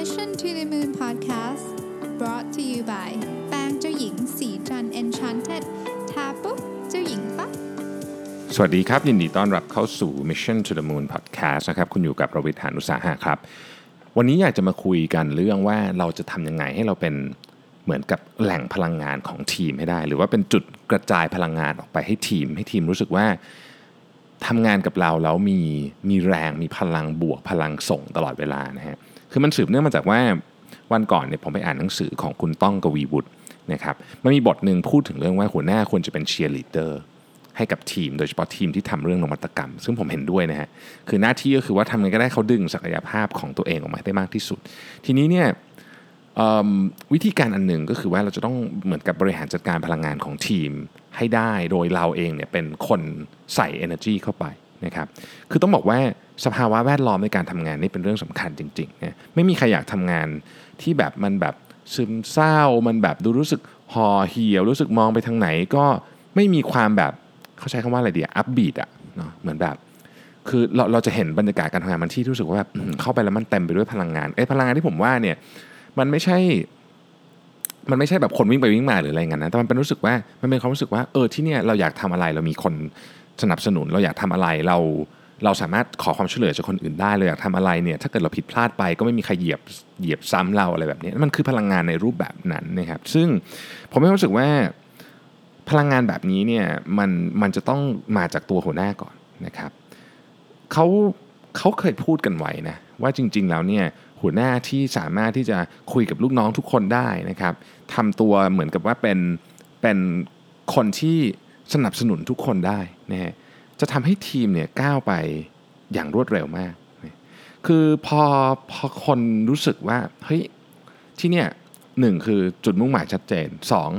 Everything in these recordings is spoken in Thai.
Mission to the Moon Podcast brought to you by แปรงเจ้าหญิงสีจัน Enchanted ทาปุ๊บเจ้าหญิงปั๊บสวัสดีครับ ยินดีต้อนรับเข้าสู่ Mission to the Moon Podcast นะครับ คุณอยู่กับประวิทยานุสาหะครับ วันนี้อยากจะมาคุยกันเรื่องว่าเราจะทำยังไงให้เราเป็นเหมือนกับแหล่งพลังงานของทีมให้ได้ หรือว่าเป็นจุดกระจายพลังงานออกไปให้ทีม ให้ทีมรู้สึกว่าทำงานกับเราแล้วมีมีแรงมีพลังบวกพลังส่งตลอดเวลานะฮะ คือมันสืบเนื่องมาจากว่าวันก่อนเนี่ยผมไปอ่านหนังสือของคุณต้องกวีวุฒินะครับมันมีบทหนึ่งพูดถึงเรื่องว่าหัวหน้าควรจะเป็นเชียร์ลีดเดอร์ให้กับทีม โดยเฉพาะทีมที่ทำเรื่องนวัตกรรม ซึ่งผมเห็นด้วยนะฮะคือหน้าที่ก็คือว่าทำไงก็ได้เขาดึงศักยภาพของตัวเองออกมาได้มากที่สุด ทีนี้เนี่ยวิธีการอันหนึ่งก็คือว่าเราจะต้องเหมือนกับบริหารจัดการพลังงานของทีมให้ได้โดยเราเองเนี่ยเป็นคนใส่ energy เข้าไป นะครับคือต้องบอกว่าสภาวะแวดล้อมในการทำงานนี่เป็นเรื่องสำคัญจริงๆนะไม่มีใครอยากทำงานที่แบบมันแบบซึมเศร้ามันแบบดูรู้สึกห่อเหี่ยว รู้สึกมองไปทางไหนก็ไม่มีความแบบเขาใช้คำว่าอะไรดีอัพบีดอะเนาะเหมือนแบบ คือเราเราจะเห็นบรรยากาศการทำงานมันที่รู้สึกว่าแบบเข้าไปแล้วมันเต็มไปด้วยพลังงานเอ้พลังงานที่ผมว่าเนี่ยมันไม่ใช่มันไม่ใช่แบบคนวิ่งไปวิ่งมาหรืออะไรเงี้ยนะแต่มันเป็นรู้สึกว่ามันเป็นความรู้สึกว่าเออที่เนี่ยเราอยากทำอะไรเรามีคน สนับสนุนเราอยากทำอะไรเราเราสามารถขอความช่วยเหลือจากคนอื่นได้เราอยากทำอะไรเนี่ยถ้าเกิดเราผิดพลาดไปก็ไม่มีใครเหยียบเหยียบซ้ำเราอะไรแบบนี้มันคือพลังงานในรูปแบบนั้นนะครับ ซึ่งผมไม่รู้สึกว่าพลังงานแบบนี้เนี่ยมันมันจะต้องมาจากตัวหัวหน้าก่อนนะครับเขาเขาเคยพูดกันไว้นะว่าจริง ๆ แล้วเนี่ยหัวหน้าที่สามารถที่จะคุยกับลูกน้องทุกคนได้นะครับทำตัวเหมือนกับว่าเป็นเป็นคนที่ สนับสนุนทุกคนได้นะฮะจะทำให้ทีมเนี่ยก้าวไปอย่างรวดเร็วมาก คือพอพอคนรู้สึกว่าเฮ้ยที่เนี่ยหนึ่งคือจุดมุ่งหมายชัดเจนสอง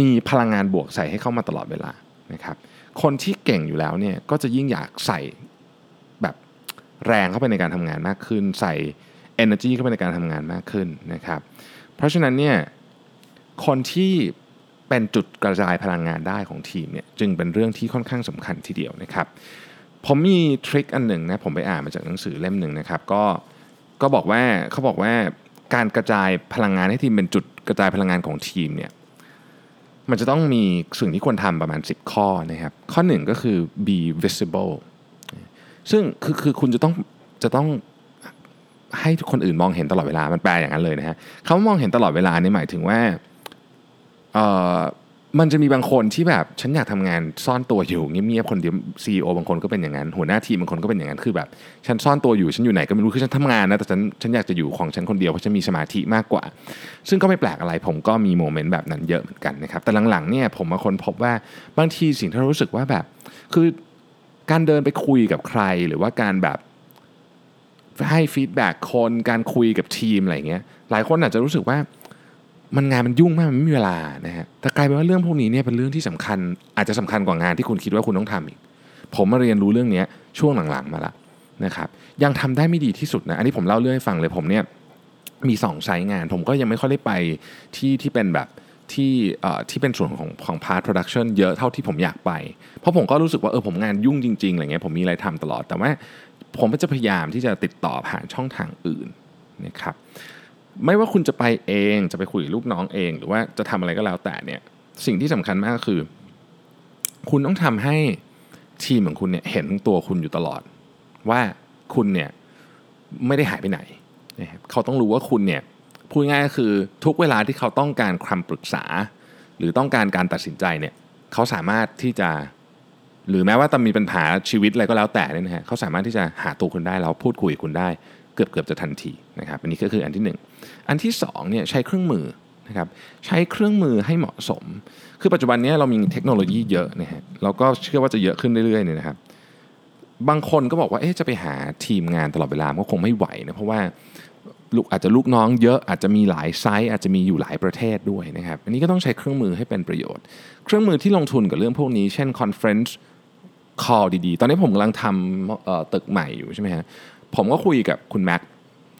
มีพลังงานบวกใส่ให้เข้ามาตลอดเวลานะครับคนที่เก่งอยู่แล้วเนี่ยก็จะยิ่งอยากใส่แบบแรงเข้าไปในการทำงานมากขึ้น ใส่ energy เข้าไปในการทำงานมากขึ้นนะครับเพราะฉะนั้นเนี่ยคนที่ เป็นจุดกระจายพลังงานได้ของทีมเนี่ยจึงเป็นเรื่องที่ค่อนข้างสำคัญทีเดียวนะครับผมมีทริคอันหนึ่งนะผมไปอ่านมาจากหนังสือเล่มหนึ่งนะครับก็ก็บอกว่าเขาบอกว่าการกระจายพลังงานให้ทีมเป็นจุดกระจายพลังงานของทีมเนี่ยมันจะต้องมีสิ่งที่ควรทำประมาณ 10 ข้อนะครับข้อหนึ่งก็คือ be visible ซึ่งคือคือคุณจะต้องจะต้องให้คนอื่นมองเห็นตลอดเวลามันแปลอย่างนั้นเลยนะฮะคำว่ามองเห็นตลอดเวลานี่หมายถึงว่า มันจะมีบางคนที่แบบฉันอยากทำงานซ่อนตัวอยู่เงียบๆคนเดียวซีอบางคนก็เป็นอย่างนั้นหัวหน้าทีมบางคนก็เป็นอย่างนั้นคือแบบฉันซ่อนตัวอยู่ฉันอยู่ไหนก็ไม่รู้คือฉันทำงานนะแต่ฉันฉันอยากจะอยู่ของฉันคนเดียวเพราะฉันมีสมาธิมากกว่า ซึ่งก็ไม่แปลกอะไรผมก็มีโมเมนต์แบบนั้นเยอะเหมือนกันนะครับแต่หลังๆเนี่ยผมมาคนพบว่าบางทีสิ่งที่รารู้สึกว่าแบบ คือการเดินไปคุยกับใครหรือว่าการแบบให้ฟีดแบ็กคนการคุยกับทีมอะไรเงี้ยหลายคนอาจจะรู้สึกว่า มันงานมันยุ่งมากมันไม่มีเวลานะฮะแต่กลายเป็นว่าเรื่องพวกนี้เนี่ยเป็นเรื่องที่สำคัญ อาจจะสำคัญกว่างานที่คุณคิดว่าคุณต้องทำอีก ผมมาเรียนรู้เรื่องนี้ช่วงหลังๆมาละนะครับยังทำได้ไม่ดีที่สุดนะอันนี้ผมเล่าเรื่องให้ฟังเลยผมเนี่ยมีสองไซต์งาน ผมก็ยังไม่ค่อยได้ไปที่ที่เป็นแบบที่เอ่อที่เป็นส่วนของของ part production เยอะเท่าที่ผมอยากไป เพราะผมก็รู้สึกว่าเออผมงานยุ่งจริงๆอะไรเงี้ยผมมีอะไรทำตลอดแต่ว่าผมก็จะพยายามที่จะติดต่อผ่านช่องทางอื่นนะครับ ไม่ว่าคุณจะไปเองจะไปคุยกับลูกน้องเอง หรือว่าจะทำอะไรก็แล้วแต่เนี่ยสิ่งที่สำคัญมากคือ คุณต้องทำให้ทีมของคุณเนี่ยเห็นตัวคุณอยู่ตลอด ว่าคุณเนี่ยไม่ได้หายไปไหนนะครับเขาต้องรู้ว่าคุณเนี่ยพูดง่ายก็คือทุกเวลาที่เขาต้องการคำปรึกษา หรือต้องการการตัดสินใจเนี่ยเขาสามารถที่จะ หรือแม้ว่าจะมีปัญหาชีวิตอะไรก็แล้วแต่เนี่ยนะฮะเขาสามารถที่จะหาตัวคุณได้แล้วพูดคุยกับคุณได้ เกือบเกือบจะทันทีนะครับอันนี้ก็คืออันที่หนึ่งอันที่สองเนี่ยใช้เครื่องมือนะครับใช้เครื่องมือให้เหมาะสม คือปัจจุบันนี้เรามีเทคโนโลยีเยอะนะฮะแล้วก็เชื่อว่าจะเยอะขึ้นเรื่อยๆเนี่ยนะครับบางคนก็บอกว่าเอ๊ะจะไปหาทีมงานตลอดเวลาก็คงไม่ไหวนะเพราะว่าลูกอาจจะลูกน้องเยอะอาจจะมีหลายไซส์อาจจะมีอยู่หลายประเทศด้วยนะครับอันนี้ก็ต้องใช้เครื่องมือให้เป็นประโยชน์ เครื่องมือที่ลงทุนกับเรื่องพวกนี้ เช่น conference call ดีๆ ตอนนี้ผมกำลังทำตึกใหม่อยู่ใช่ไหมฮะ ผมก็คุยกับคุณแม็ก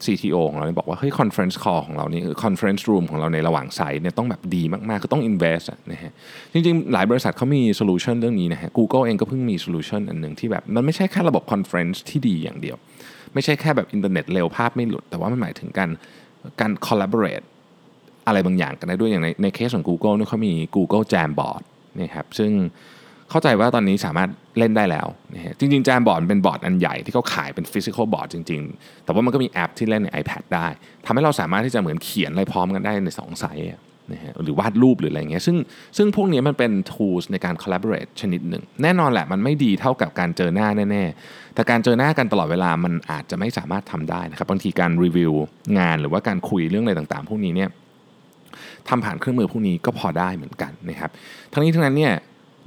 CTO ของเราเนี่ยบอกว่าเฮ้ย conference call ของเรานี่คือ conference room ของเราในระหว่างไซต์เนี่ยต้องแบบดีมากๆ คือต้อง invest อะนะฮะจริงๆ หลายบริษัทเขามี solution เรื่องนี้นะฮะ Google เองก็เพิ่งมี solution อันหนึ่งที่แบบ มันไม่ใช่แค่ระบบ conference ที่ดีอย่างเดียว ไม่ใช่แค่แบบอินเทอร์เน็ตเร็วภาพไม่หลุด แต่ว่ามันหมายถึงการการ collaborate อะไรบางอย่างกันได้ด้วยอย่างในในเคสของ Google เนี่ยเขามี Google Jamboard นะครับซึ่ง เข้าใจว่าตอนนี้สามารถเล่นได้แล้วนะฮะจริงๆ Jamboard เป็นบอร์ดอันใหญ่ที่เขาขายเป็น physical board จริง ๆ แต่ว่ามันก็มีแอปที่เล่นใน iPad ได้ทำให้เราสามารถที่จะเหมือนเขียนอะไรพร้อมกันได้ใน2 siteนะฮะหรือวาดรูปหรืออะไรเงี้ยซึ่งซึ่งพวกนี้มันเป็น tools ในการ collaborate ชนิดหนึ่ง แน่นอนแหละมันไม่ดีเท่ากับการเจอหน้าแน่ๆ แต่การเจอหน้ากันตลอดเวลามันอาจจะไม่สามารถทำได้นะครับบางทีการรีวิวงานหรือว่าการคุยเรื่องอะไรต่างๆ พวกนี้เนี่ยทำผ่านเครื่องมือพวกนี้ก็พอได้เหมือนกันนะครับทั้งนี้ทั้งนั้นเนี่ย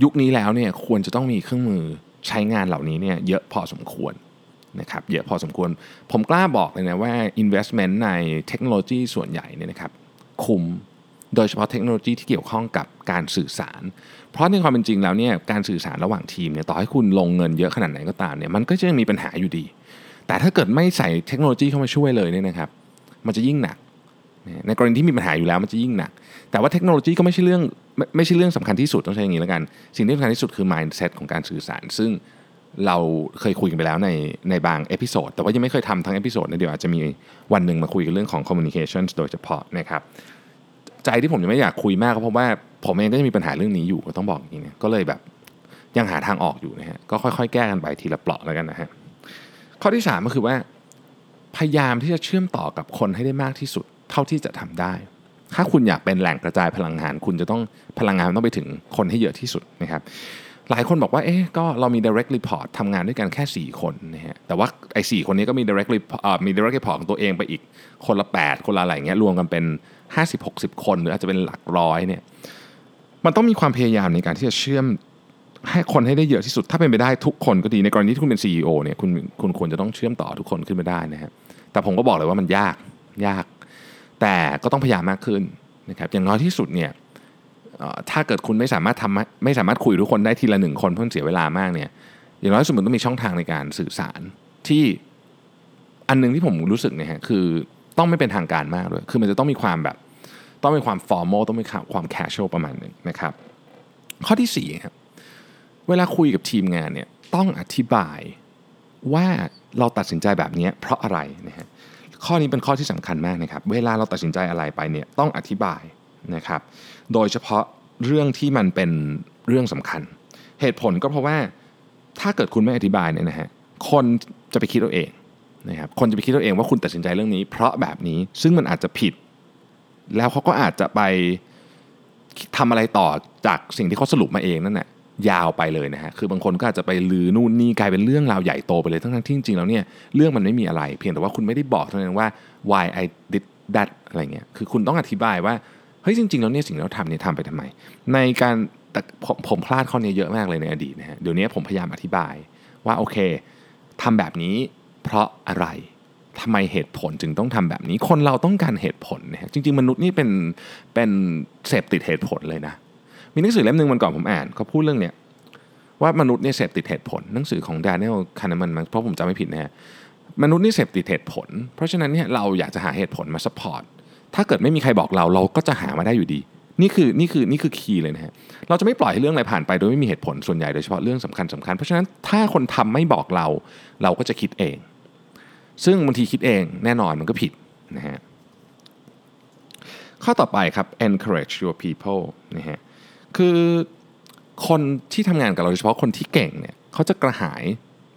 ยุคนี้แล้วเนี่ยควรจะต้องมีเครื่องมือใช้งานเหล่านี้เนี่ยเยอะพอสมควรนะครับเยอะพอสมควร ผมกล้าบอกเลยนะว่า investment ในเทคโนโลยีส่วนใหญ่เนี่ยนะครับคุ้มโดยเฉพาะเทคโนโลยีที่เกี่ยวข้องกับการสื่อสาร เพราะในความเป็นจริงแล้วเนี่ยการสื่อสารระหว่างทีมเนี่ยต่อให้คุณลงเงินเยอะขนาดไหนก็ตามเนี่ยมันก็จะยังมีปัญหาอยู่ดี แต่ถ้าเกิดไม่ใส่เทคโนโลยีเข้ามาช่วยเลยเนี่ยนะครับ มันจะยิ่งหนัก ในกรณีที่มีปัญหาอยู่แล้วมันจะยิ่งหนัก แต่ว่าเทคโนโลยีก็ไม่ใช่เรื่องไม่ไม่ใช่เรื่องสำคัญที่สุดต้องใช้อย่างนี้แล้วกัน สิ่งที่สำคัญที่สุดคือ mindset ของการสื่อสาร ซึ่งเราเคยคุยกันไปแล้วในในบาง episode แต่ว่ายังไม่เคยทำทั้ง episode นะเดี๋ยวอาจจะมีวันหนึ่งมาคุยกันเรื่องของ communication โดยเฉพาะนะครับใจที่ผมยังไม่อยากคุยมากก็เพราะว่าผมเองก็ยังมีปัญหาเรื่องนี้อยู่ก็ต้องบอกอย่างนี้นะก็เลยแบบยังหาทางออกอยู่นะฮะก็ค่อยๆ แก้กันไปทีละเปราะแล้วกันนะฮะข้อที่ 3 ก็คือว่า พยายามที่จะเชื่อมต่อกับคนให้ได้มากที่สุด เท่าที่จะทำได้ ถ้าคุณอยากเป็นแหล่งกระจายพลังงาน คุณจะต้องพลังงานต้องไปถึงคนให้เยอะที่สุดนะครับหลายคนบอกว่า เอ๊ะ ก็เรามี direct report ทำงานด้วยกันแค่ 4 คนนะฮะ แต่ว่าไอ้สคนนี้ก็มี direct report มี direct report ของตัวเองไปอีก คนละ 8 คนละอะไรเงี้ย รวมกันเป็น 50-60 คน หรืออาจจะเป็นหลักร้อยเนี่ย มันต้องมีความพยายามในการที่จะเชื่อมให้คนให้ได้เยอะที่สุด ถ้าเป็นไปได้ทุกคนก็ดี ในกรณีที่คุณเป็น CEO เนี่ย คุณคุณควรจะต้องเชื่อมต่อทุกคนขึ้นมาได้นะฮะ แต่ผมก็บอกเลยว่ามันยาก ยาก แต่ก็ต้องพยายามมากขึ้นนะครับอย่างน้อยที่สุดเนี่ยถ้าเกิดคุณไม่สามารถทำไม่สามารถคุยทุกคนได้ทีละหนึ่งคนเพื่อเสียเวลามากเนี่ยอย่างน้อยสุดมันต้องมีช่องทางในการสื่อสารที่อันนึงที่ผมรู้สึกเนี่ยฮะคือต้องไม่เป็นทางการมากด้วย คือมันจะต้องมีความแบบ ต้องมีความฟอร์มอลต้องมีความแคชชวลประมาณหนึ่งนะครับ ข้อที่4ครับเวลาคุยกับทีมงานเนี่ยต้องอธิบายว่าเราตัดสินใจแบบนี้เพราะอะไรนะฮะ ข้อนี้เป็นข้อที่สำคัญมากนะครับ เวลาเราตัดสินใจอะไรไปเนี่ยต้องอธิบายนะครับ โดยเฉพาะเรื่องที่มันเป็นเรื่องสำคัญ เหตุผลก็เพราะว่าถ้าเกิดคุณไม่อธิบายเนี่ยนะฮะคนจะไปคิดเอาเองนะครับคนจะไปคิดเอาเองว่าคุณตัดสินใจเรื่องนี้ เพราะแบบนี้ซึ่งมันอาจจะผิด แล้วเขาก็อาจจะไปทำอะไรต่อจากสิ่งที่เขาสรุปมาเองนั่นแหละ ยาวไปเลยนะฮะ คือบางคนก็อาจจะไปลือนู่นนี่กลายเป็นเรื่องราวใหญ่โตไปเลย ทั้งที่จริงๆแล้วเนี่ยเรื่องมันไม่มีอะไร เพียงแต่ว่าคุณไม่ได้บอกเท่านั้นว่า why I did that อะไรเงี้ย คือคุณต้องอธิบายว่า เฮ้ยจริงๆแล้วเนี่ยสิ่งที่เราทำเนี่ยทำไปทำไม ในการแต่ผมผมพลาดข้อนี้เยอะมากเลยในอดีตนะฮะ เดี๋ยวนี้ผมพยายามอธิบายว่าโอเคทำแบบนี้เพราะอะไรทำไมเหตุผลจึงต้องทำแบบนี้ คนเราต้องการเหตุผลนะฮะจริง ๆ มนุษย์นี่เป็นเป็นเสพติดเหตุผลเลยนะ มีหนังสือเล่มหนึ่งวันก่อนผมอ่านเขาพูดเรื่องเนี้ยว่ามนุษย์เนี่ยเสพติดเหตุผล หนังสือของ Daniel Kahneman ถ้าผมจำไม่ผิดนะฮะมนุษย์นี่เสพติดเหตุผล เพราะฉะนั้นเนี่ยเราอยากจะหาเหตุผลมา support ถ้าเกิดไม่มีใครบอกเราเราก็จะหามาได้อยู่ดี นี่คือนี่คือนี่คือ key เลยนะฮะเราจะไม่ปล่อยให้เรื่องอะไรผ่านไปโดยไม่มีเหตุผลส่วนใหญ่โดยเฉพาะเรื่องสำคัญสำคัญ เพราะฉะนั้นถ้าคนทำไม่บอกเรา เราก็จะคิดเอง ซึ่งบางทีคิดเองแน่นอนมันก็ผิดนะฮะข้อต่อไปครับ encourage your people นะฮะ คือคนที่ทำงานกับเราโดยเฉพาะคนที่เก่งเนี่ยเขาจะกระหาย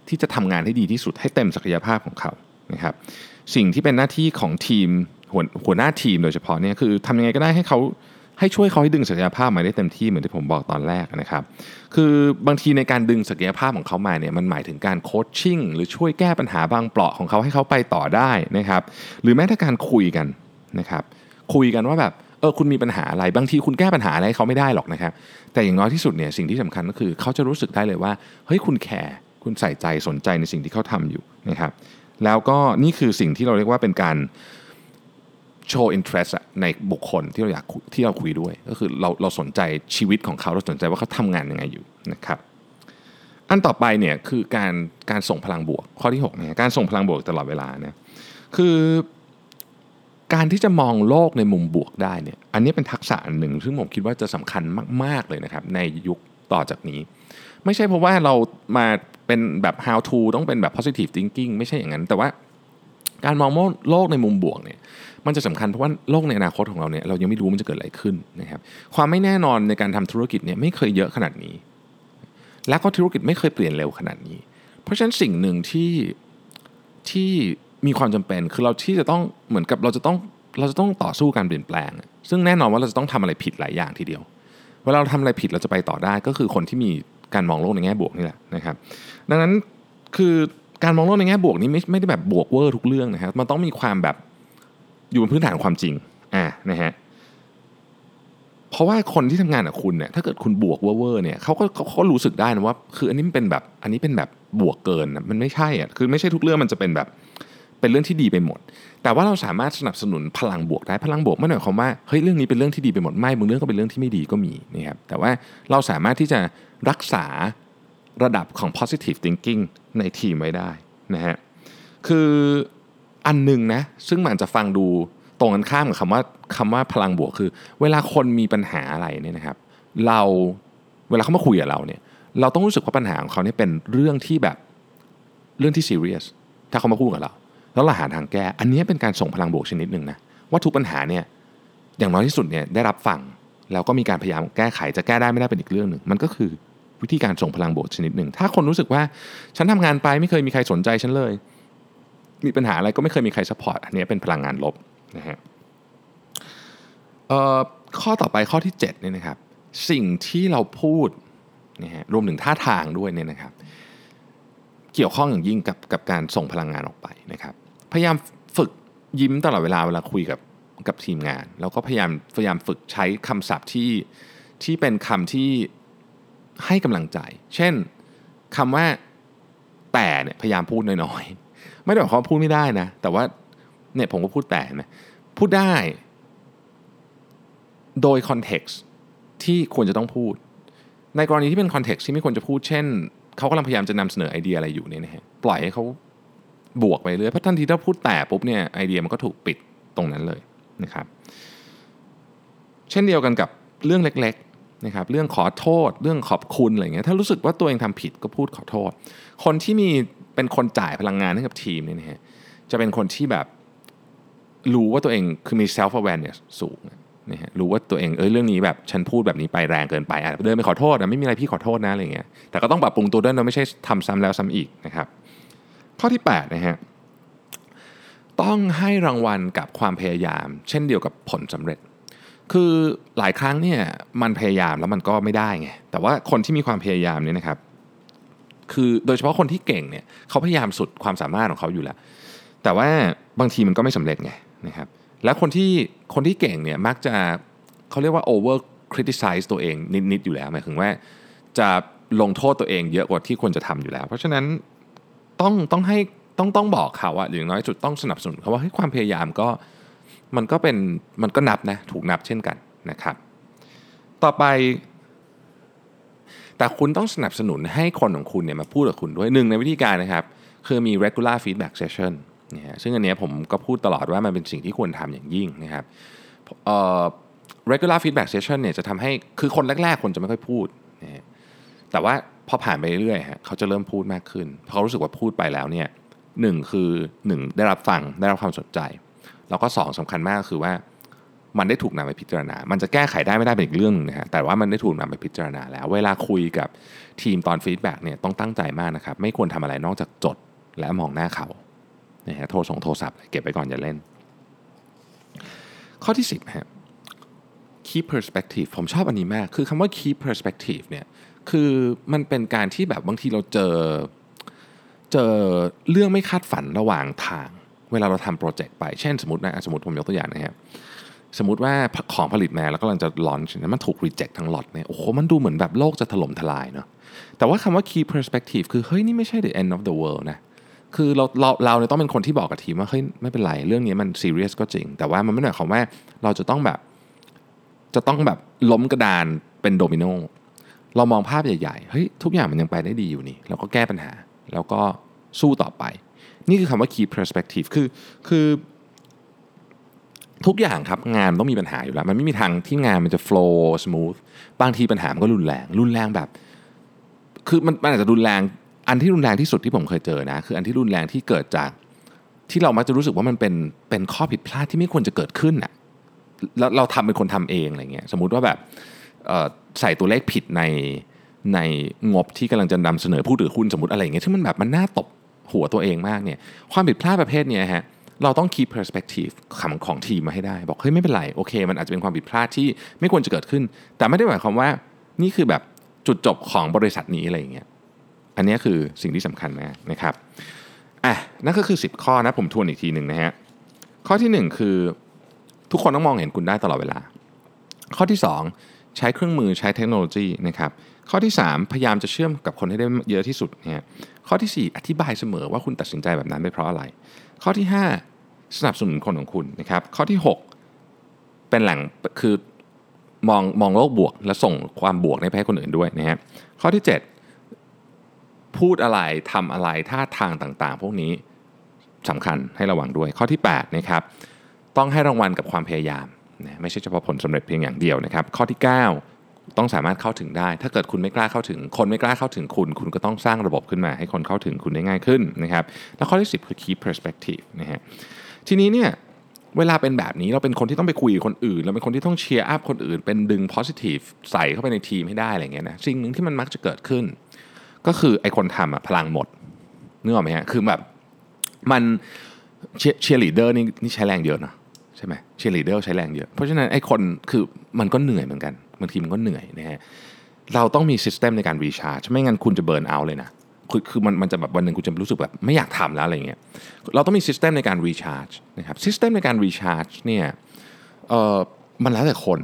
ที่จะทำงานให้ดีที่สุดให้เต็มศักยภาพของเขานะครับสิ่งที่เป็นหน้าที่ของทีมหัวหัวหน้าทีมโดยเฉพาะเนี่ยคือทำยังไงก็ได้ให้เขาให้ช่วยเขาให้ดึงศักยภาพมาได้เต็มที่เหมือนที่ผมบอกตอนแรกนะครับ คือบางทีในการดึงศักยภาพของเขามาเนี่ยมันหมายถึงการโคชชิ่งหรือช่วยแก้ปัญหาบางเปราะของเขาให้เขาไปต่อได้นะครับ หรือแม้แต่การคุยกันนะครับ คุยกันว่าแบบ เออคุณมีปัญหาอะไรบางทีคุณแก้ปัญหาอะไรเขาไม่ได้หรอกนะครับ แต่อย่างน้อยที่สุดเนี่ยสิ่งที่สำคัญก็คือเขาจะรู้สึกได้เลยว่าเฮ้ยคุณแคร์คุณใส่ใจสนใจในสิ่งที่เขาทำอยู่นะครับ แล้วก็นี่คือสิ่งที่เราเรียกว่าเป็นการโชว์อินเทรสในบุคคลที่เราอยากที่เราคุยด้วย ก็คือเราเราสนใจชีวิตของเขาเราสนใจว่าเขาทำงานยังไงอยู่นะครับอันต่อไปเนี่ยคือการการส่งพลังบวกข้อที่6เนี่ยการส่งพลังบวกตลอดเวลาเนี่ยคือ การที่จะมองโลกในมุมบวกได้เนี่ยอันนี้เป็นทักษะอันหนึ่ง ซึ่งผมคิดว่าจะสำคัญมาก ๆ เลยนะครับ ในยุคต่อจากนี้ ไม่ใช่เพราะว่าเรามาเป็นแบบ how to ต้องเป็นแบบ positive thinking ไม่ใช่อย่างนั้น แต่ว่าการมองโลกในมุมบวกเนี่ยมันจะสำคัญเพราะว่าโลกในอนาคตของเราเนี่ยเรายังไม่รู้มันจะเกิดอะไรขึ้นนะครับความไม่แน่นอนในการทำธุรกิจเนี่ยไม่เคยเยอะขนาดนี้ และก็ธุรกิจไม่เคยเปลี่ยนเร็วขนาดนี้ เพราะฉะนั้นสิ่งหนึ่งที่ที่ มีความจำเป็นคือเราที่จะต้องเหมือนกับเราจะต้องเราจะต้องต่อสู้การเปลี่ยนแปลง ซึ่งแน่นอนว่าเราจะต้องทำอะไรผิดหลายอย่างทีเดียว เวลาเราทำอะไรผิดเราจะไปต่อได้ก็คือคนที่มีการมองโลกในแง่บวกนี่แหละนะครับ ดังนั้นคือการมองโลกในแง่บวกนี้ไม่ไม่ได้แบบบวกเวอร์ทุกเรื่องนะครับมันต้องมีความแบบอยู่บนพื้นฐานความจริงอ่านะฮะเพราะว่าคนที่ทำงานกับคุณเนี่ยถ้าเกิดคุณบวกเวอร์เนี่ยเขาก็เขารู้สึกได้นะว่า คืออันนี้มันเป็นแบบอันนี้เป็นแบบบวกเกินนะมันไม่ใช่อะคือไม่ใช่ทุกเรื่องมันจะเป็นแบบ เป็นเรื่องที่ดีไปหมด แต่ว่าเราสามารถสนับสนุนพลังบวกได้พลังบวกไม่หมายความว่าเฮ้ยเรื่องนี้เป็นเรื่องที่ดีไปหมดไม่บางเรื่องก็เป็นเรื่องที่ไม่ดีก็มีนะครับแต่ว่าเราสามารถที่จะรักษาระดับของ positive thinking ในทีมไว้ได้นะฮะคืออันหนึ่งนะซึ่งมันจะฟังดูตรงกันข้ามกับคำว่าคำว่าพลังบวกคือ เวลาคนมีปัญหาอะไรเนี่ยนะครับ เราเวลาเขามาคุยกับเราเนี่ยเราต้องรู้สึกว่าปัญหาของเขาเนี่ยเป็นเรื่องที่แบบเรื่องที่ซีเรียสถ้าเขามาพูดกับเรา แล้วเราหาทางแก้ อันนี้เป็นการส่งพลังบวกชนิดหนึ่งนะว่าทุกปัญหาเนี่ยอย่างน้อยที่สุดเนี่ยได้รับฟังแล้วก็มีการพยายามแก้ไขจะแก้ได้ไม่ได้เป็นอีกเรื่องหนึ่งมันก็คือวิธีการส่งพลังบวกชนิดหนึ่งถ้าคนรู้สึกว่าฉันทำงานไปไม่เคยมีใครสนใจฉันเลย มีปัญหาอะไรก็ไม่เคยมีใครสปอร์ตอันนี้เป็นพลังงานลบนะฮะข้อต่อไปข้อที่7เนี่ยนะครับสิ่งที่เราพูดนะฮะรวมถึงท่าทางด้วยเนี่ยนะครับ เกี่ยวข้องอย่างยิ่งกับกับการส่งพลังงานออกไปนะครับ พยายามฝึกยิ้มตลอดเวลาเวลาคุยกับกับทีมงาน แล้วก็พยายามพยายามฝึกใช้คำศัพท์ที่ที่เป็นคำที่ให้กำลังใจ เช่นคำว่าแต่เนี่ยพยายามพูดน้อยๆ ไม่ได้หมายความว่าพูดไม่ได้นะ แต่ว่าเนี่ยผมก็พูดแต่นะพูดได้ โดย context ที่ควรจะต้องพูด ในกรณีที่เป็น context ที่ไม่ควรจะพูด เช่น เขากำลังพยายามจะนำเสนอไอเดียอะไรอยู่เนี่ยนะฮะปล่อยให้เขา บวกไปเรื่อยเพราะทันทีถ้าพูดแต่ปุ๊บเนี่ยไอเดียมันก็ถูกปิดตรงนั้นเลยนะครับ เช่นเดียวกันกับเรื่องเล็กๆนะครับเรื่องขอโทษ เรื่องขอบคุณอะไรเงี้ยถ้ารู้สึกว่าตัวเองทำผิดก็พูดขอโทษ คนที่มีเป็นคนจ่ายพลังงานให้กับทีมเนี่ยนะฮะจะเป็นคนที่แบบรู้ว่าตัวเองคือมี self awareness สูงนะฮะรู้ว่าตัวเองเออเรื่องนี้แบบฉันพูดแบบนี้ไปแรงเกินไปอะเดินไปขอโทษนะไม่มีอะไรพี่ขอโทษนะอะไรเงี้ยแต่ก็ต้องปรับปรุงตัวด้วยนะไม่ใช่ทำซ้ำแล้วซ้ำอีกนะครับ ข้อที่8นะฮะต้องให้รางวัลกับความพยายาม เช่นเดียวกับผลสำเร็จ คือหลายครั้งเนี่ยมันพยายามแล้วมันก็ไม่ได้ไงแต่ว่าคนที่มีความพยายามเนี่ยนะครับ คือโดยเฉพาะคนที่เก่งเนี่ยเขาพยายามสุดความสามารถของเขาอยู่แล้ว แต่ว่าบางทีมันก็ไม่สำเร็จไงนะครับ แล้วคนที่คนที่เก่งเนี่ยมักจะเขาเรียกว่า over criticize ตัวเองนิดๆอยู่แล้วหมายถึงว่าจะลงโทษตัวเองเยอะกว่าที่ควรจะทำอยู่แล้ว เพราะฉะนั้น ต้องต้องให้ต้องต้องบอกเขาอะหรือน้อยสุดต้องสนับสนุนเขาว่าให้ความพยายามก็มันก็เป็นมันก็นับนะถูกนับเช่นกันนะครับ ต่อไป แต่คุณต้องสนับสนุนให้คนของคุณเนี่ยมาพูดกับคุณด้วยหนึ่งในวิธีการนะครับ คือมี regular feedback session นะฮะซึ่งอันนี้ผมก็พูดตลอดว่ามันเป็นสิ่งที่ควรทำอย่างยิ่งนะครับเอ่อ regular feedback session เนี่ยจะทำให้คือคนแรก ๆ คนจะไม่ค่อยพูดนะ แต่ว่าพอผ่านไปเรื่อยๆฮะเขาจะเริ่มพูดมากขึ้นเพราะเขารู้สึกว่าพูดไปแล้วเนี่ยหนึ่งคือหนึ่งได้รับฟังได้รับความสนใจ แล้วก็สองสำคัญมากคือว่ามันได้ถูกนำไปพิจารณา มันจะแก้ไขได้ไม่ได้เป็นอีกเรื่องนึงนะฮะ แต่ว่ามันได้ถูกนำไปพิจารณาแล้ว เวลาคุยกับทีมตอน feedback เนี่ยต้องตั้งใจมากนะครับ ไม่ควรทำอะไรนอกจากจดและมองหน้าเขานะฮะ โทรส่งโทรศัพท์เก็บไปก่อนอย่าเล่น ข้อที่ 10ฮะ keep perspective ผมชอบอันนี้มาก คือคำว่า keep perspective เนี่ย คือมันเป็นการที่แบบบางทีเราเจอเจอเรื่องไม่คาดฝันระหว่างทาง เวลาเราทำโปรเจกต์ไป เช่นสมมตินะสมมติผมยกตัวอย่างนะครับสมมติว่าของผลิตมาแล้วก็กำลังจะลอนช์นมันถูกรีเจ็คทั้งหลอดเนี่ยโอ้โหมันดูเหมือนแบบโลกจะถล่มทลายเนาะแต่ว่าคำว่า key perspective คือ เฮ้ย นี่ไม่ใช่ the end of the world นะ คือเราเราเราเนี่ยต้องเป็นคนที่บอกกับทีมว่า เฮ้ย ไม่เป็นไร เรื่องนี้มัน serious ก็จริง แต่ว่ามันไม่ได้หมายความว่าเราจะต้องแบบ จะต้องแบบล้มกระดานเป็นโดมิโน เรามองภาพใหญ่ๆ เฮ้ยทุกอย่างมันยังไปได้ดีอยู่นี่ เราก็แก้ปัญหา แล้วก็สู้ต่อไป นี่คือคำว่า keep perspective คือคือ ทุกอย่างครับงานต้องมีปัญหาอยู่แล้ว มันไม่มีทางที่งานมันจะ flow smooth บางทีปัญหามันก็รุนแรง รุนแรงแบบ คือมันมันอาจจะรุนแรง อันที่รุนแรงที่สุดที่ผมเคยเจอนะ คืออันที่รุนแรงที่เกิดจาก ที่เรามักจะรู้สึกว่ามันเป็นเป็นข้อผิดพลาดที่ไม่ควรจะเกิดขึ้นอะแล้วเราทำเป็นคนทำเองอะไรเงี้ย สมมุติว่าแบบ ใส่ตัวเลขผิดในในงบที่กำลังจะนำเสนอผู้ถือหุ้นสมมติอะไรอย่างเงี้ยที่มันแบบมันน่าตบหัวตัวเองมากเนี่ยความผิดพลาดประเภทเนี้ยฮะเราต้อง keep perspective คำของทีมมาให้ได้ บอกเฮ้ยไม่เป็นไรโอเค มันอาจจะเป็นความผิดพลาดที่ไม่ควรจะเกิดขึ้น แต่ไม่ได้หมายความว่านี่คือแบบจุดจบของบริษัทนี้อะไรอย่างเงี้ยอันนี้คือสิ่งที่สำคัญมากนะครับอะนั่นก็คือ 10 ข้อนะผมทวนอีกทีหนึ่งนะฮะข้อที่ 1 คือทุกคนต้องมองเห็นคุณได้ตลอดเวลา ข้อที่ 2 ใช้เครื่องมือใช้เทคโนโลยีนะครับข้อที่ 3 พยายามจะเชื่อมกับคนให้ได้เยอะที่สุดเนะฮะข้อที่ 4 อธิบายเสมอว่าคุณตัดสินใจแบบนั้นไปเพราะอะไร ข้อที่ 5 สนับสนุนคนของคุณนะครับข้อที่ 6 เป็นแหล่งคือมองมองโลกบวก และส่งความบวกในไปให้คนอื่นด้วยนะฮะข้อที่ 7 พูดอะไรทำอะไรท่าทางต่างๆ พวกนี้สำคัญให้ระวังด้วยข้อที่8นะครับต้องให้รางวัลกับความพยายาม นะไม่ใช่เฉพาะผลสำเร็จเพียงอย่างเดียวนะครับ ข้อที่ 9 ต้องสามารถเข้าถึงได้ ถ้าเกิดคุณไม่กล้าเข้าถึง คนไม่กล้าเข้าถึงคุณ คุณก็ต้องสร้างระบบขึ้นมา ให้คนเข้าถึงคุณได้ง่ายขึ้นนะครับแล้วข้อที่ 10 คือ keep perspective นะฮะทีนี้เนี่ยเวลาเป็นแบบนี้เราเป็นคนที่ต้องไปคุยกับคนอื่น เราเป็นคนที่ต้อง cheer up คนอื่น เป็นดึง positive ใส่เข้าไปในทีมให้ได้อะไรเงี้ยนะสิ่งหนึ่งที่มันมักจะเกิดขึ้น ก็คือไอ้คนทำอะพลังหมดนึกออกไหมฮะคือแบบมันเชียร์ลีดเดอร์นี่นี่ใช้แรงเยอะนะ ใช่ไหมเชียร์ลีเดอร์ใช้แรงเยอะเพราะฉะนั้นไอ้คนคือมันก็เหนื่อยเหมือนกันบางทีมันก็เหนื่อยนะฮะเราต้องมี system ในการ recharge ไม่งั้นคุณจะ burnout เลยนะคือคือมันมันจะแบบวันหนึ่งคุณจะรู้สึกแบบไม่อยากทำแล้วอะไรเงี้ยเราต้องมี system ในการ recharge นะครับ system ในการ recharge เนี่ยเออมันแล้วแต่คน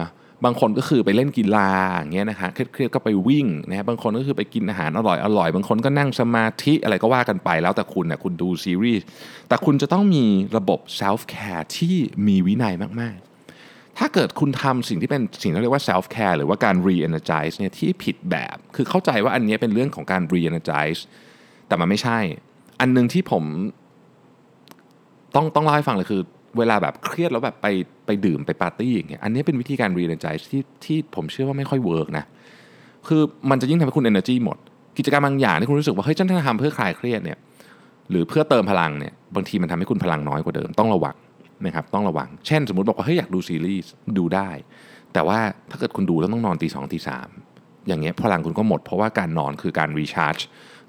นะ บางคนก็คือไปเล่นกีฬาอย่างเงี้ยนะฮะเครียดๆก็ไปวิ่งนะฮะบางคนก็คือไปกินอาหารอร่อยอร่อยบางคนก็นั่งสมาธิอะไรก็ว่ากันไปแล้วแต่คุณนะคุณดูซีรีส์แต่คุณจะต้องมีระบบ self care ที่มีวินัยมากๆ ถ้าเกิดคุณทำสิ่งที่เป็นสิ่งที่เรียกว่า self care หรือว่าการ re-energize เนี่ยที่ผิดแบบ คือเข้าใจว่าอันนี้เป็นเรื่องของการ re-energize แต่มันไม่ใช่ อันหนึงที่ผมต้องต้องเล่าให้ฟังเลยคือ เวลาแบบเครียดแล้วแบบไปไปดื่มไปปาร์ตี้อย่างเงี้ยอันนี้เป็นวิธีการ re-energize ที่ที่ผมเชื่อว่าไม่ค่อย work นะคือมันจะยิ่งทำให้คุณ energy หมด กิจกรรมบางอย่างที่คุณรู้สึกว่าเฮ้ยฉันทำเพื่อคลายเครียดเนี่ยหรือเพื่อเติมพลังเนี่ยบางทีมันทำให้คุณพลังน้อยกว่าเดิมต้องระวังนะครับต้องระวัง เช่น สมมติบอกว่าเฮ้ยอยากดูซีรีส์ดูได้ แต่ว่าถ้าเกิดคุณดูแล้วต้องนอนตีสองตีสามอย่างเงี้ยพลังคุณก็หมดเพราะว่าการนอนคือการ recharge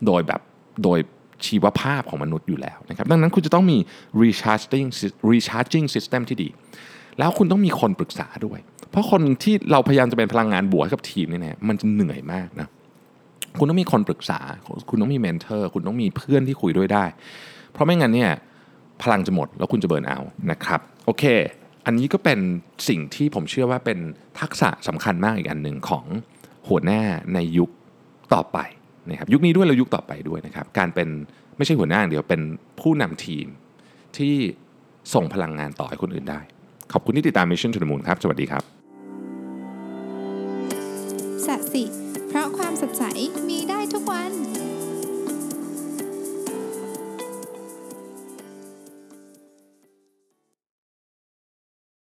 โดยแบบโดย ชีวภาพของมนุษย์อยู่แล้วนะครับดังนั้นคุณจะต้องมี recharging recharging system ที่ดี แล้วคุณต้องมีคนปรึกษาด้วย เพราะคนที่เราพยายามจะเป็นพลังงานบวกกับทีมนี่นะมันจะเหนื่อยมากนะคุณต้องมีคนปรึกษา คุณต้องมี mentor คุณต้องมีเพื่อนที่คุยด้วยได้ เพราะไม่งั้นเนี่ยพลังจะหมดแล้วคุณจะ burn out นะครับโอเค อันนี้ก็เป็นสิ่งที่ผมเชื่อว่าเป็นทักษะสำคัญมากอีกอันหนึ่งของหัวหน้าในยุคต่อไป นะครับยุคนี้ด้วยแล้วยุคต่อไปด้วยนะครับการเป็นไม่ใช่หัวหน้าอย่างเดียวเป็นผู้นำทีมที่ส่งพลังงานต่อให้คนอื่นได้ ขอบคุณที่ติดตาม Mission to the Moon ครับ สวัสดีครับสัสิ เพราะความสดใสมีได้ทุกวัน